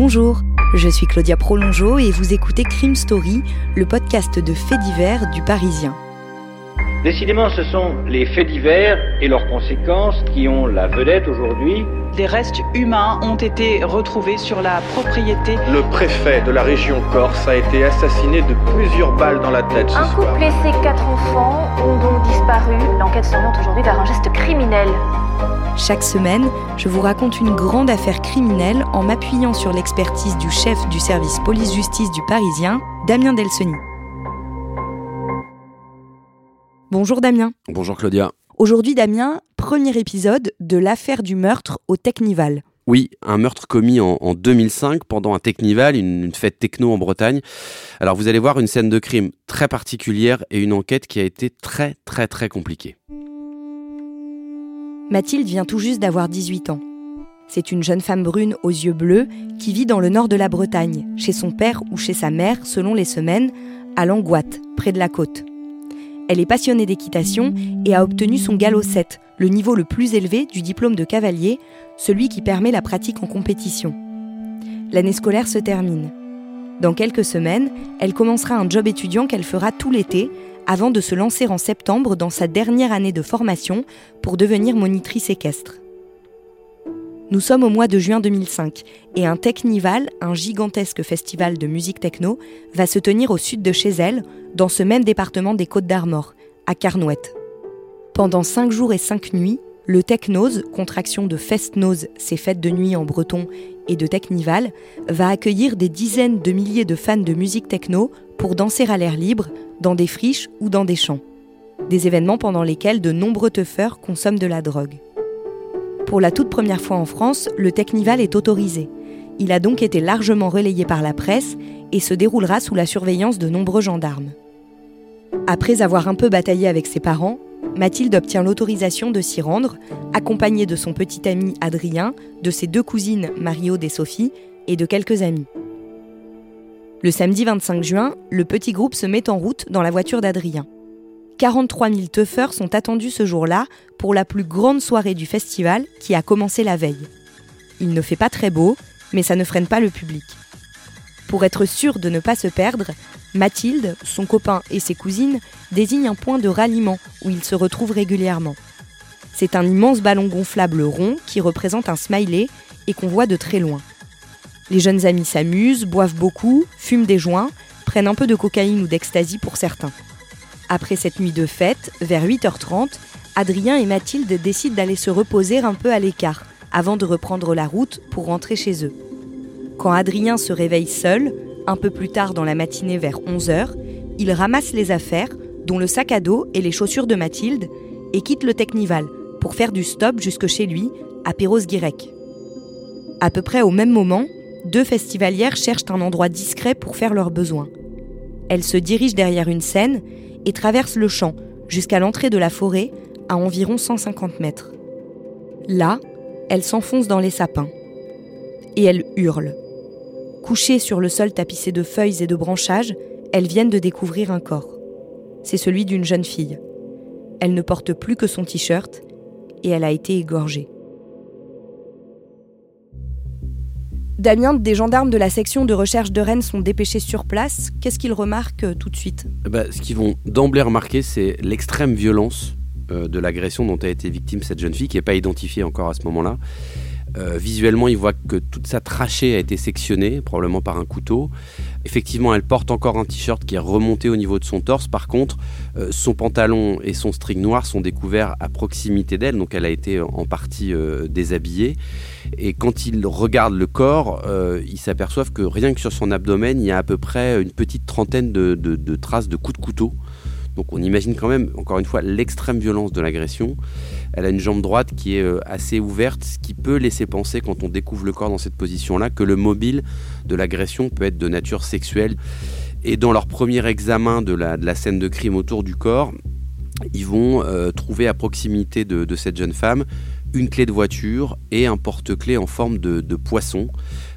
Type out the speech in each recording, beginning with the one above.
Bonjour, je suis Claudia Prolongeau et vous écoutez Crime Story, le podcast de faits divers du Parisien. Décidément, ce sont les faits divers et leurs conséquences qui ont la vedette aujourd'hui. Des restes humains ont été retrouvés sur la propriété. Le préfet de la région Corse a été assassiné de plusieurs balles dans la tête. Ce un soir. couple et ses quatre enfants ont donc disparu. L'enquête s'oriente aujourd'hui vers un geste criminel. Chaque semaine, je vous raconte une grande affaire criminelle en m'appuyant sur l'expertise du chef du service police-justice du Parisien, Damien Delseny. Bonjour Damien. Bonjour Claudia. Aujourd'hui Damien, premier épisode de l'affaire du meurtre au Technival. Oui, un meurtre commis en, en 2005 pendant un Technival, une, une fête techno en Bretagne. Alors vous allez voir une scène de crime très particulière et une enquête qui a été très très très compliquée. Mathilde vient tout juste d'avoir 18 ans. C'est une jeune femme brune aux yeux bleus qui vit dans le nord de la Bretagne, chez son père ou chez sa mère, selon les semaines, à Langoite, près de la côte. Elle est passionnée d'équitation et a obtenu son galop 7, le niveau le plus élevé du diplôme de cavalier, celui qui permet la pratique en compétition. L'année scolaire se termine. Dans quelques semaines, elle commencera un job étudiant qu'elle fera tout l'été avant de se lancer en septembre dans sa dernière année de formation pour devenir monitrice équestre. Nous sommes au mois de juin 2005 et un Technival, un gigantesque festival de musique techno, va se tenir au sud de chez elle, dans ce même département des Côtes d'Armor, à Carnouette. Pendant cinq jours et cinq nuits, le Technose, contraction de Festnose, c'est fêtes de nuit en breton, et de Technival, va accueillir des dizaines de milliers de fans de musique techno pour danser à l'air libre, dans des friches ou dans des champs. Des événements pendant lesquels de nombreux teufeurs consomment de la drogue. Pour la toute première fois en France, le Technival est autorisé. Il a donc été largement relayé par la presse et se déroulera sous la surveillance de nombreux gendarmes. Après avoir un peu bataillé avec ses parents, Mathilde obtient l'autorisation de s'y rendre, accompagnée de son petit ami Adrien, de ses deux cousines Marie-Aude et Sophie, et de quelques amis. Le samedi 25 juin, le petit groupe se met en route dans la voiture d'Adrien. 43 000 teufeurs sont attendus ce jour-là pour la plus grande soirée du festival qui a commencé la veille. Il ne fait pas très beau, mais ça ne freine pas le public. Pour être sûr de ne pas se perdre, Mathilde, son copain et ses cousines désignent un point de ralliement où ils se retrouvent régulièrement. C'est un immense ballon gonflable rond qui représente un smiley et qu'on voit de très loin. Les jeunes amis s'amusent, boivent beaucoup, fument des joints, prennent un peu de cocaïne ou d'ecstasy pour certains. Après cette nuit de fête, vers 8h30, Adrien et Mathilde décident d'aller se reposer un peu à l'écart avant de reprendre la route pour rentrer chez eux. Quand Adrien se réveille seul, un peu plus tard dans la matinée vers 11h, il ramasse les affaires, dont le sac à dos et les chaussures de Mathilde, et quitte le Technival pour faire du stop jusque chez lui, à Perros-Guirec. À peu près au même moment, deux festivalières cherchent un endroit discret pour faire leurs besoins. Elles se dirigent derrière une scène et traversent le champ jusqu'à l'entrée de la forêt à environ 150 mètres. Là, elles s'enfoncent dans les sapins. Et elles hurlent. Couchées sur le sol tapissé de feuilles et de branchages, elles viennent de découvrir un corps. C'est celui d'une jeune fille. Elle ne porte plus que son t-shirt et elle a été égorgée. Damien, des gendarmes de la section de recherche de Rennes sont dépêchés sur place. Qu'est-ce qu'ils remarquent euh, tout de suite Eh ben, ce qu'ils vont d'emblée remarquer, c'est l'extrême violence euh, de l'agression dont a été victime cette jeune fille, qui n'est pas identifiée encore à ce moment-là. Euh, visuellement, ils voient que toute sa trachée a été sectionnée, probablement par un couteau. Effectivement, elle porte encore un t-shirt qui est remonté au niveau de son torse. Par contre, euh, son pantalon et son string noir sont découverts à proximité d'elle, donc elle a été en partie euh, déshabillée. Et quand ils regardent le corps, euh, ils s'aperçoivent que rien que sur son abdomen, il y a à peu près une petite trentaine de traces de coups de couteau. Donc on imagine quand même, encore une fois, l'extrême violence de l'agression. Elle a une jambe droite qui est euh, assez ouverte, ce qui peut laisser penser, quand on découvre le corps dans cette position-là, que le mobile de l'agression peut être de nature sexuelle. Et dans leur premier examen de la, scène de crime autour du corps, ils vont euh, trouver à proximité de, cette jeune femme une clé de voiture et un porte-clés en forme de, de poisson.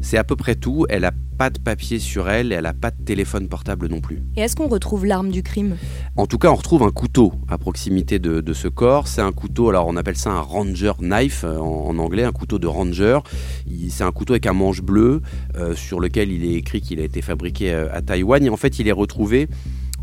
C'est à peu près tout. Elle n'a pas de papier sur elle et elle n'a pas de téléphone portable non plus. Et est-ce qu'on retrouve l'arme du crime? En tout cas, on retrouve un couteau à proximité de, de ce corps. C'est un couteau, alors on appelle ça un ranger knife euh, en, en anglais, un couteau de ranger. C'est un couteau avec un manche bleu euh, sur lequel il est écrit qu'il a été fabriqué euh, à Taïwan. Et en fait, il est retrouvé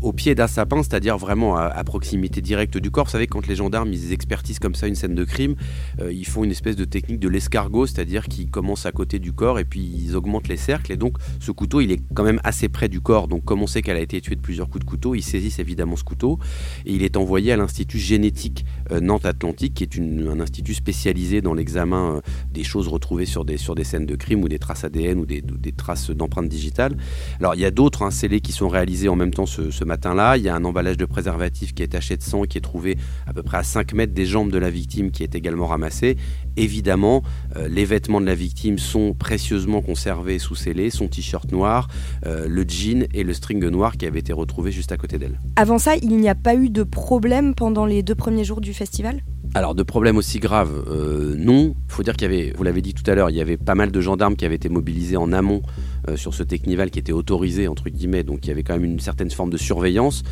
au pied d'un sapin, c'est-à-dire vraiment à, proximité directe du corps. Vous savez, quand les gendarmes ils expertisent comme ça une scène de crime, euh, ils font une espèce de technique de l'escargot, c'est-à-dire qu'ils commencent à côté du corps et puis ils augmentent les cercles. Et donc, ce couteau, il est quand même assez près du corps. Donc, comme on sait qu'elle a été tuée de plusieurs coups de couteau, ils saisissent évidemment ce couteau et il est envoyé à l'Institut génétique euh, Nantes-Atlantique, qui est un institut spécialisé dans l'examen euh, des choses retrouvées sur des, sur des scènes de crime ou des traces ADN ou des, des traces d'empreintes digitales. Alors, il y a d'autres hein, scellés qui sont réalisés en même temps ce, ce matin-là. Il y a un emballage de préservatif qui est taché de sang qui est trouvé à peu près à 5 mètres des jambes de la victime qui est également ramassé. Évidemment, euh, les vêtements de la victime sont précieusement conservés sous scellés, son t-shirt noir, euh, le jean et le string noir qui avaient été retrouvés juste à côté d'elle. Avant ça, il n'y a pas eu de problème pendant les deux premiers jours du festival? Alors, de problèmes aussi graves, euh, non. Il faut dire qu'il y avait, vous l'avez dit tout à l'heure, il y avait pas mal de gendarmes qui avaient été mobilisés en amont euh, sur ce Technival qui était autorisé, entre guillemets, donc il y avait quand même une certaine forme de surveillance.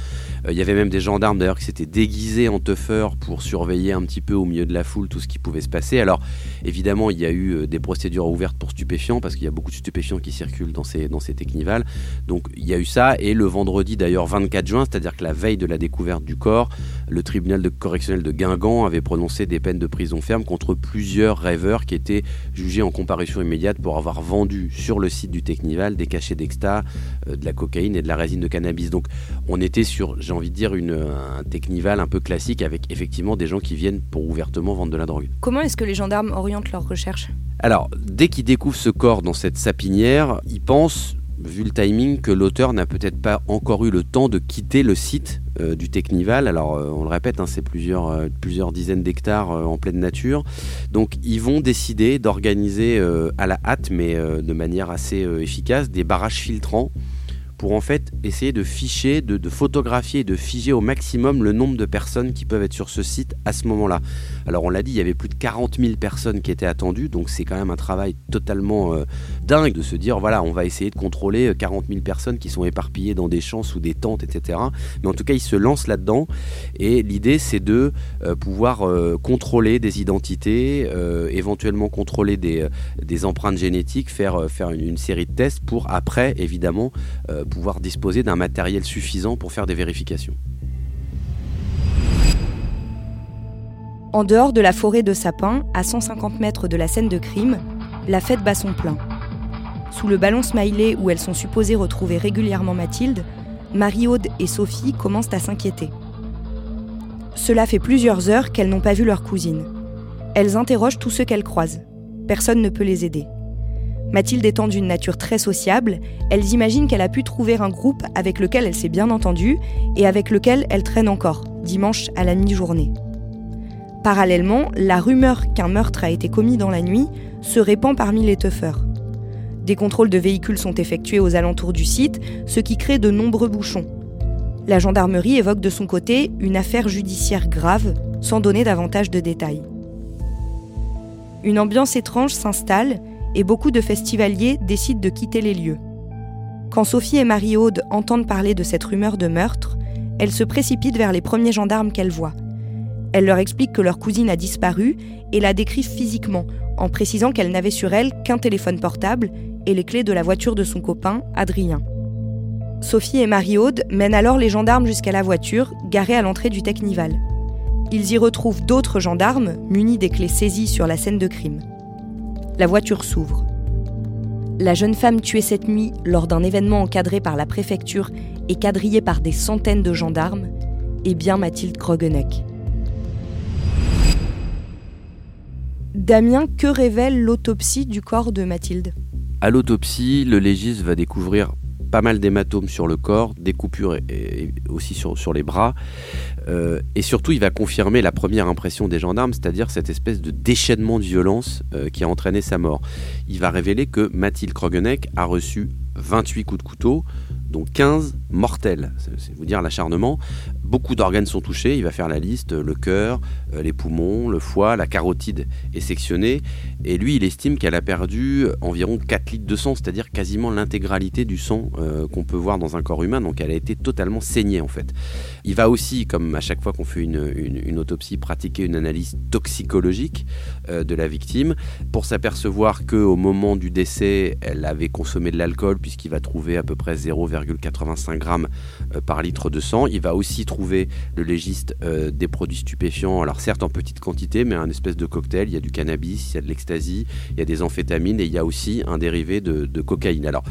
Euh, il y avait même des gendarmes d'ailleurs qui s'étaient déguisés en teufeurs pour surveiller un petit peu au milieu de la foule tout ce qui pouvait se passer. Alors, évidemment, il y a eu euh, des procédures ouvertes pour stupéfiants, parce qu'il y a beaucoup de stupéfiants qui circulent dans ces, dans ces Technival. Donc, il y a eu ça, et le vendredi d'ailleurs 24 juin, c'est-à-dire que la veille de la découverte du corps, le tribunal de correctionnel de Guingamp avait prononcé des peines de prison ferme contre plusieurs rêveurs qui étaient jugés en comparution immédiate pour avoir vendu sur le site du Technival des cachets d'exta, euh, de la cocaïne et de la résine de cannabis. Donc on était sur, j'ai envie de dire, une, un Technival un peu classique avec effectivement des gens qui viennent pour ouvertement vendre de la drogue. Comment est-ce que les gendarmes orientent leurs recherches? Alors, dès qu'ils découvrent ce corps dans cette sapinière, ils pensent, vu le timing, que l'auteur n'a peut-être pas encore eu le temps de quitter le site euh, du Technival. Alors, euh, on le répète, hein, c'est plusieurs, euh, plusieurs dizaines d'hectares en pleine nature. Donc, ils vont décider d'organiser à la hâte, mais de manière assez efficace, des barrages filtrants pour en fait essayer de ficher, de, photographier de figer au maximum le nombre de personnes qui peuvent être sur ce site à ce moment-là. Alors on l'a dit, il y avait plus de 40 000 personnes qui étaient attendues, donc c'est quand même un travail totalement euh, dingue de se dire, voilà, on va essayer de contrôler euh, 40 000 personnes qui sont éparpillées dans des champs, sous des tentes, etc. Mais en tout cas, ils se lancent là-dedans, et l'idée c'est de euh, pouvoir euh, contrôler des identités, euh, éventuellement contrôler des, euh, empreintes génétiques, faire, euh, faire une, série de tests pour après, évidemment, euh, pouvoir disposer d'un matériel suffisant pour faire des vérifications. En dehors de la forêt de sapins, à 150 mètres de la scène de crime, la fête bat son plein. Sous le ballon smiley où elles sont supposées retrouver régulièrement Mathilde, Marie-Aude et Sophie commencent à s'inquiéter. Cela fait plusieurs heures qu'elles n'ont pas vu leur cousine. Elles interrogent tous ceux qu'elles croisent. Personne ne peut les aider. Mathilde étant d'une nature très sociable, elles imaginent qu'elle a pu trouver un groupe avec lequel elle s'est bien entendue et avec lequel elle traîne encore, dimanche à la mi-journée. Parallèlement, la rumeur qu'un meurtre a été commis dans la nuit se répand parmi les teufeurs. Des contrôles de véhicules sont effectués aux alentours du site, ce qui crée de nombreux bouchons. La gendarmerie évoque de son côté une affaire judiciaire grave, sans donner davantage de détails. Une ambiance étrange s'installe et beaucoup de festivaliers décident de quitter les lieux. Quand Sophie et Marie-Aude entendent parler de cette rumeur de meurtre, elles se précipitent vers les premiers gendarmes qu'elles voient. Elles leur expliquent que leur cousine a disparu et la décrivent physiquement, en précisant qu'elle n'avait sur elle qu'un téléphone portable et les clés de la voiture de son copain, Adrien. Sophie et Marie-Aude mènent alors les gendarmes jusqu'à la voiture, garée à l'entrée du Technival. Ils y retrouvent d'autres gendarmes, munis des clés saisies sur la scène de crime. La voiture s'ouvre. La jeune femme tuée cette nuit lors d'un événement encadré par la préfecture et quadrillée par des centaines de gendarmes est bien Mathilde Krogeneck. Damien, que révèle l'autopsie du corps de Mathilde? À l'autopsie, le légiste va découvrir pas mal d'hématomes sur le corps, des coupures aussi sur, les bras. Euh, et surtout, il va confirmer la première impression des gendarmes, c'est-à-dire cette espèce de déchaînement de violence euh, qui a entraîné sa mort. Il va révéler que Mathilde Krogeneck a reçu 28 coups de couteau, dont 15 mortel, c'est vous dire l'acharnement. Beaucoup d'organes sont touchés, il va faire la liste, le cœur, euh, les poumons, le foie, la carotide est sectionnée. Et lui, il estime qu'elle a perdu environ 4 litres de sang, c'est-à-dire quasiment l'intégralité du sang euh, qu'on peut voir dans un corps humain. Donc elle a été totalement saignée en fait. Il va aussi, comme à chaque fois qu'on fait une, autopsie, pratiquer une analyse toxicologique euh, de la victime pour s'apercevoir qu'au moment du décès, elle avait consommé de l'alcool puisqu'il va trouver à peu près 0,85 grammes par litre de sang. Il va aussi trouver le légiste euh, des produits stupéfiants, alors certes en petite quantité, mais un espèce de cocktail. Il y a du cannabis, il y a de l'ecstasy, il y a des amphétamines et il y a aussi un dérivé de, cocaïne. Alors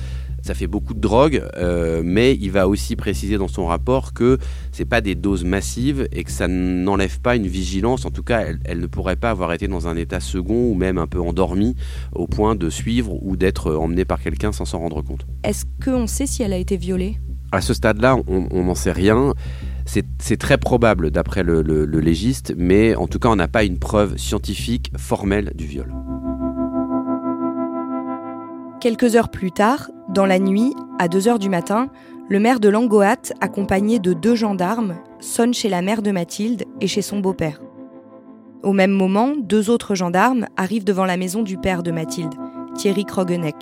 ça fait beaucoup de drogue, euh, mais il va aussi préciser dans son rapport que c'est pas des doses massives et que ça n'enlève pas une vigilance. En tout cas, elle, elle, ne pourrait pas avoir été dans un état second ou même un peu endormie au point de suivre ou d'être emmenée par quelqu'un sans s'en rendre compte. Est-ce qu'on sait si elle a été violée? À ce stade-là, on n'en sait rien. C'est très probable d'après le, légiste, mais en tout cas, on n'a pas une preuve scientifique formelle du viol. Quelques heures plus tard, dans la nuit, à 2 heures du matin, le maire de Langoat, accompagné de deux gendarmes, sonne chez la mère de Mathilde et chez son beau-père. Au même moment, deux autres gendarmes arrivent devant la maison du père de Mathilde, Thierry Krogeneck.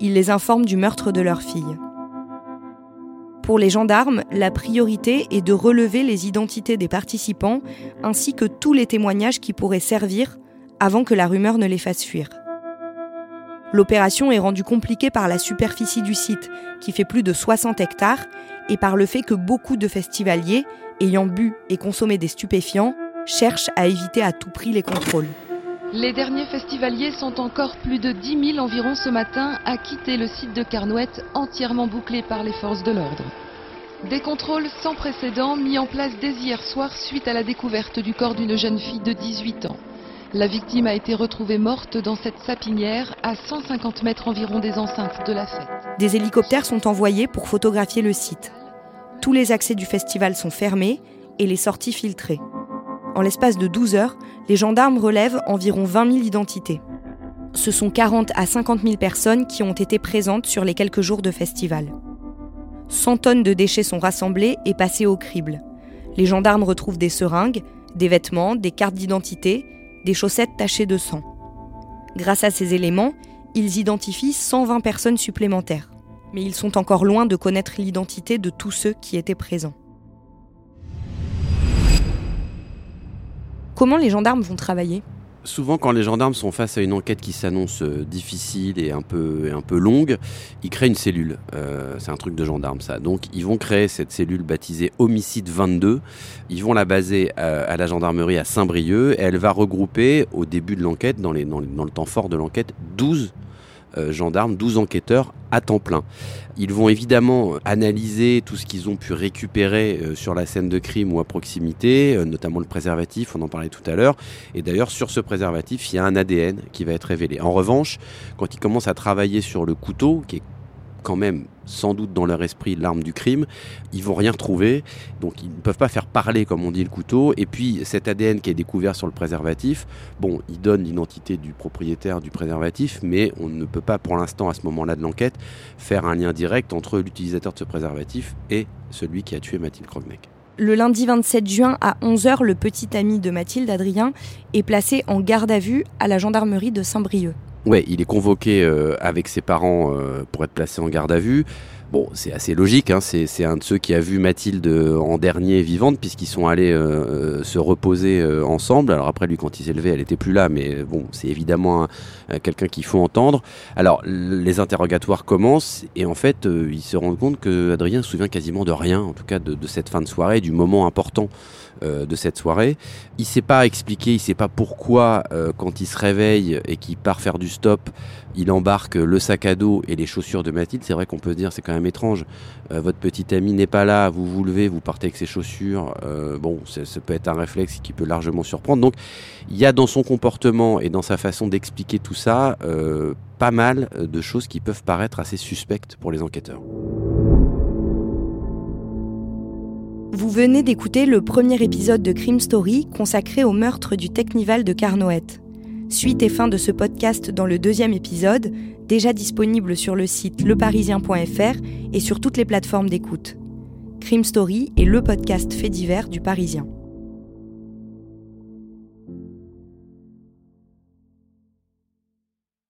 Ils les informent du meurtre de leur fille. Pour les gendarmes, la priorité est de relever les identités des participants ainsi que tous les témoignages qui pourraient servir avant que la rumeur ne les fasse fuir. L'opération est rendue compliquée par la superficie du site, qui fait plus de 60 hectares, et par le fait que beaucoup de festivaliers, ayant bu et consommé des stupéfiants, cherchent à éviter à tout prix les contrôles. Les derniers festivaliers sont encore plus de 10 000 environ ce matin à quitter le site de Carnouette entièrement bouclé par les forces de l'ordre. Des contrôles sans précédent mis en place dès hier soir suite à la découverte du corps d'une jeune fille de 18 ans. La victime a été retrouvée morte dans cette sapinière à 150 mètres environ des enceintes de la fête. Des hélicoptères sont envoyés pour photographier le site. Tous les accès du festival sont fermés et les sorties filtrées. En l'espace de 12 heures, les gendarmes relèvent environ 20 000 identités. Ce sont 40 à 50 000 personnes qui ont été présentes sur les quelques jours de festival. 100 tonnes de déchets sont rassemblées et passées au crible. Les gendarmes retrouvent des seringues, des vêtements, des cartes d'identité, des chaussettes tachées de sang. Grâce à ces éléments, ils identifient 120 personnes supplémentaires. Mais ils sont encore loin de connaître l'identité de tous ceux qui étaient présents. Comment les gendarmes vont travailler? Souvent, quand les gendarmes sont face à une enquête qui s'annonce euh, difficile et un peu, longue, ils créent une cellule. Euh, c'est un truc de gendarme, ça. Donc, ils vont créer cette cellule baptisée Homicide 22. Ils vont la baser à, la gendarmerie à Saint-Brieuc. Elle va regrouper, au début de l'enquête, dans, le temps fort de l'enquête, 12 euh, gendarmes, 12 enquêteurs à temps plein. Ils vont évidemment analyser tout ce qu'ils ont pu récupérer euh, sur la scène de crime ou à proximité, euh, notamment le préservatif, on en parlait tout à l'heure. Et d'ailleurs, sur ce préservatif, il y a un ADN qui va être révélé. En revanche, quand ils commencent à travailler sur le couteau, qui est quand même sans doute dans leur esprit l'arme du crime, ils vont rien retrouver, donc ils ne peuvent pas faire parler comme on dit le couteau. Et puis cet ADN qui est découvert sur le préservatif, bon, il donne l'identité du propriétaire du préservatif, mais on ne peut pas pour l'instant à ce moment-là de l'enquête faire un lien direct entre l'utilisateur de ce préservatif et celui qui a tué Mathilde Krogneck. Le lundi 27 juin à 11h, le petit ami de Mathilde, Adrien, est placé en garde à vue à la gendarmerie de Saint-Brieuc. Ouais, il est convoqué euh, avec ses parents euh, pour être placé en garde à vue. Bon, c'est assez logique, hein, c'est un de ceux qui a vu Mathilde euh, en dernier vivante, puisqu'ils sont allés se reposer ensemble. Alors après, lui, quand il s'est elle était plus là, mais bon, c'est évidemment quelqu'un qu'il faut entendre. Alors, les interrogatoires commencent, et en fait, ils se rendent compte que Adrien se souvient quasiment de rien, en tout cas de, de cette fin de soirée, du moment important euh, de cette soirée. Il sait pas expliquer, il sait pas pourquoi euh, quand il se réveille et qu'il part faire du stop, il embarque le sac à dos et les chaussures de Mathilde. C'est vrai qu'on peut se dire c'est quand même étrange. Euh, votre petit ami n'est pas là, vous vous levez, vous partez avec ses chaussures. bon, ça peut être un réflexe qui peut largement surprendre. Donc il y a dans son comportement et dans sa façon d'expliquer tout ça pas mal de choses qui peuvent paraître assez suspectes pour les enquêteurs. Vous venez d'écouter le premier épisode de Crime Story consacré au meurtre du Technival de Carnoët. Suite et fin de ce podcast dans le deuxième épisode, déjà disponible sur le site leparisien.fr et sur toutes les plateformes d'écoute. Crime Story est le podcast fait divers du Parisien.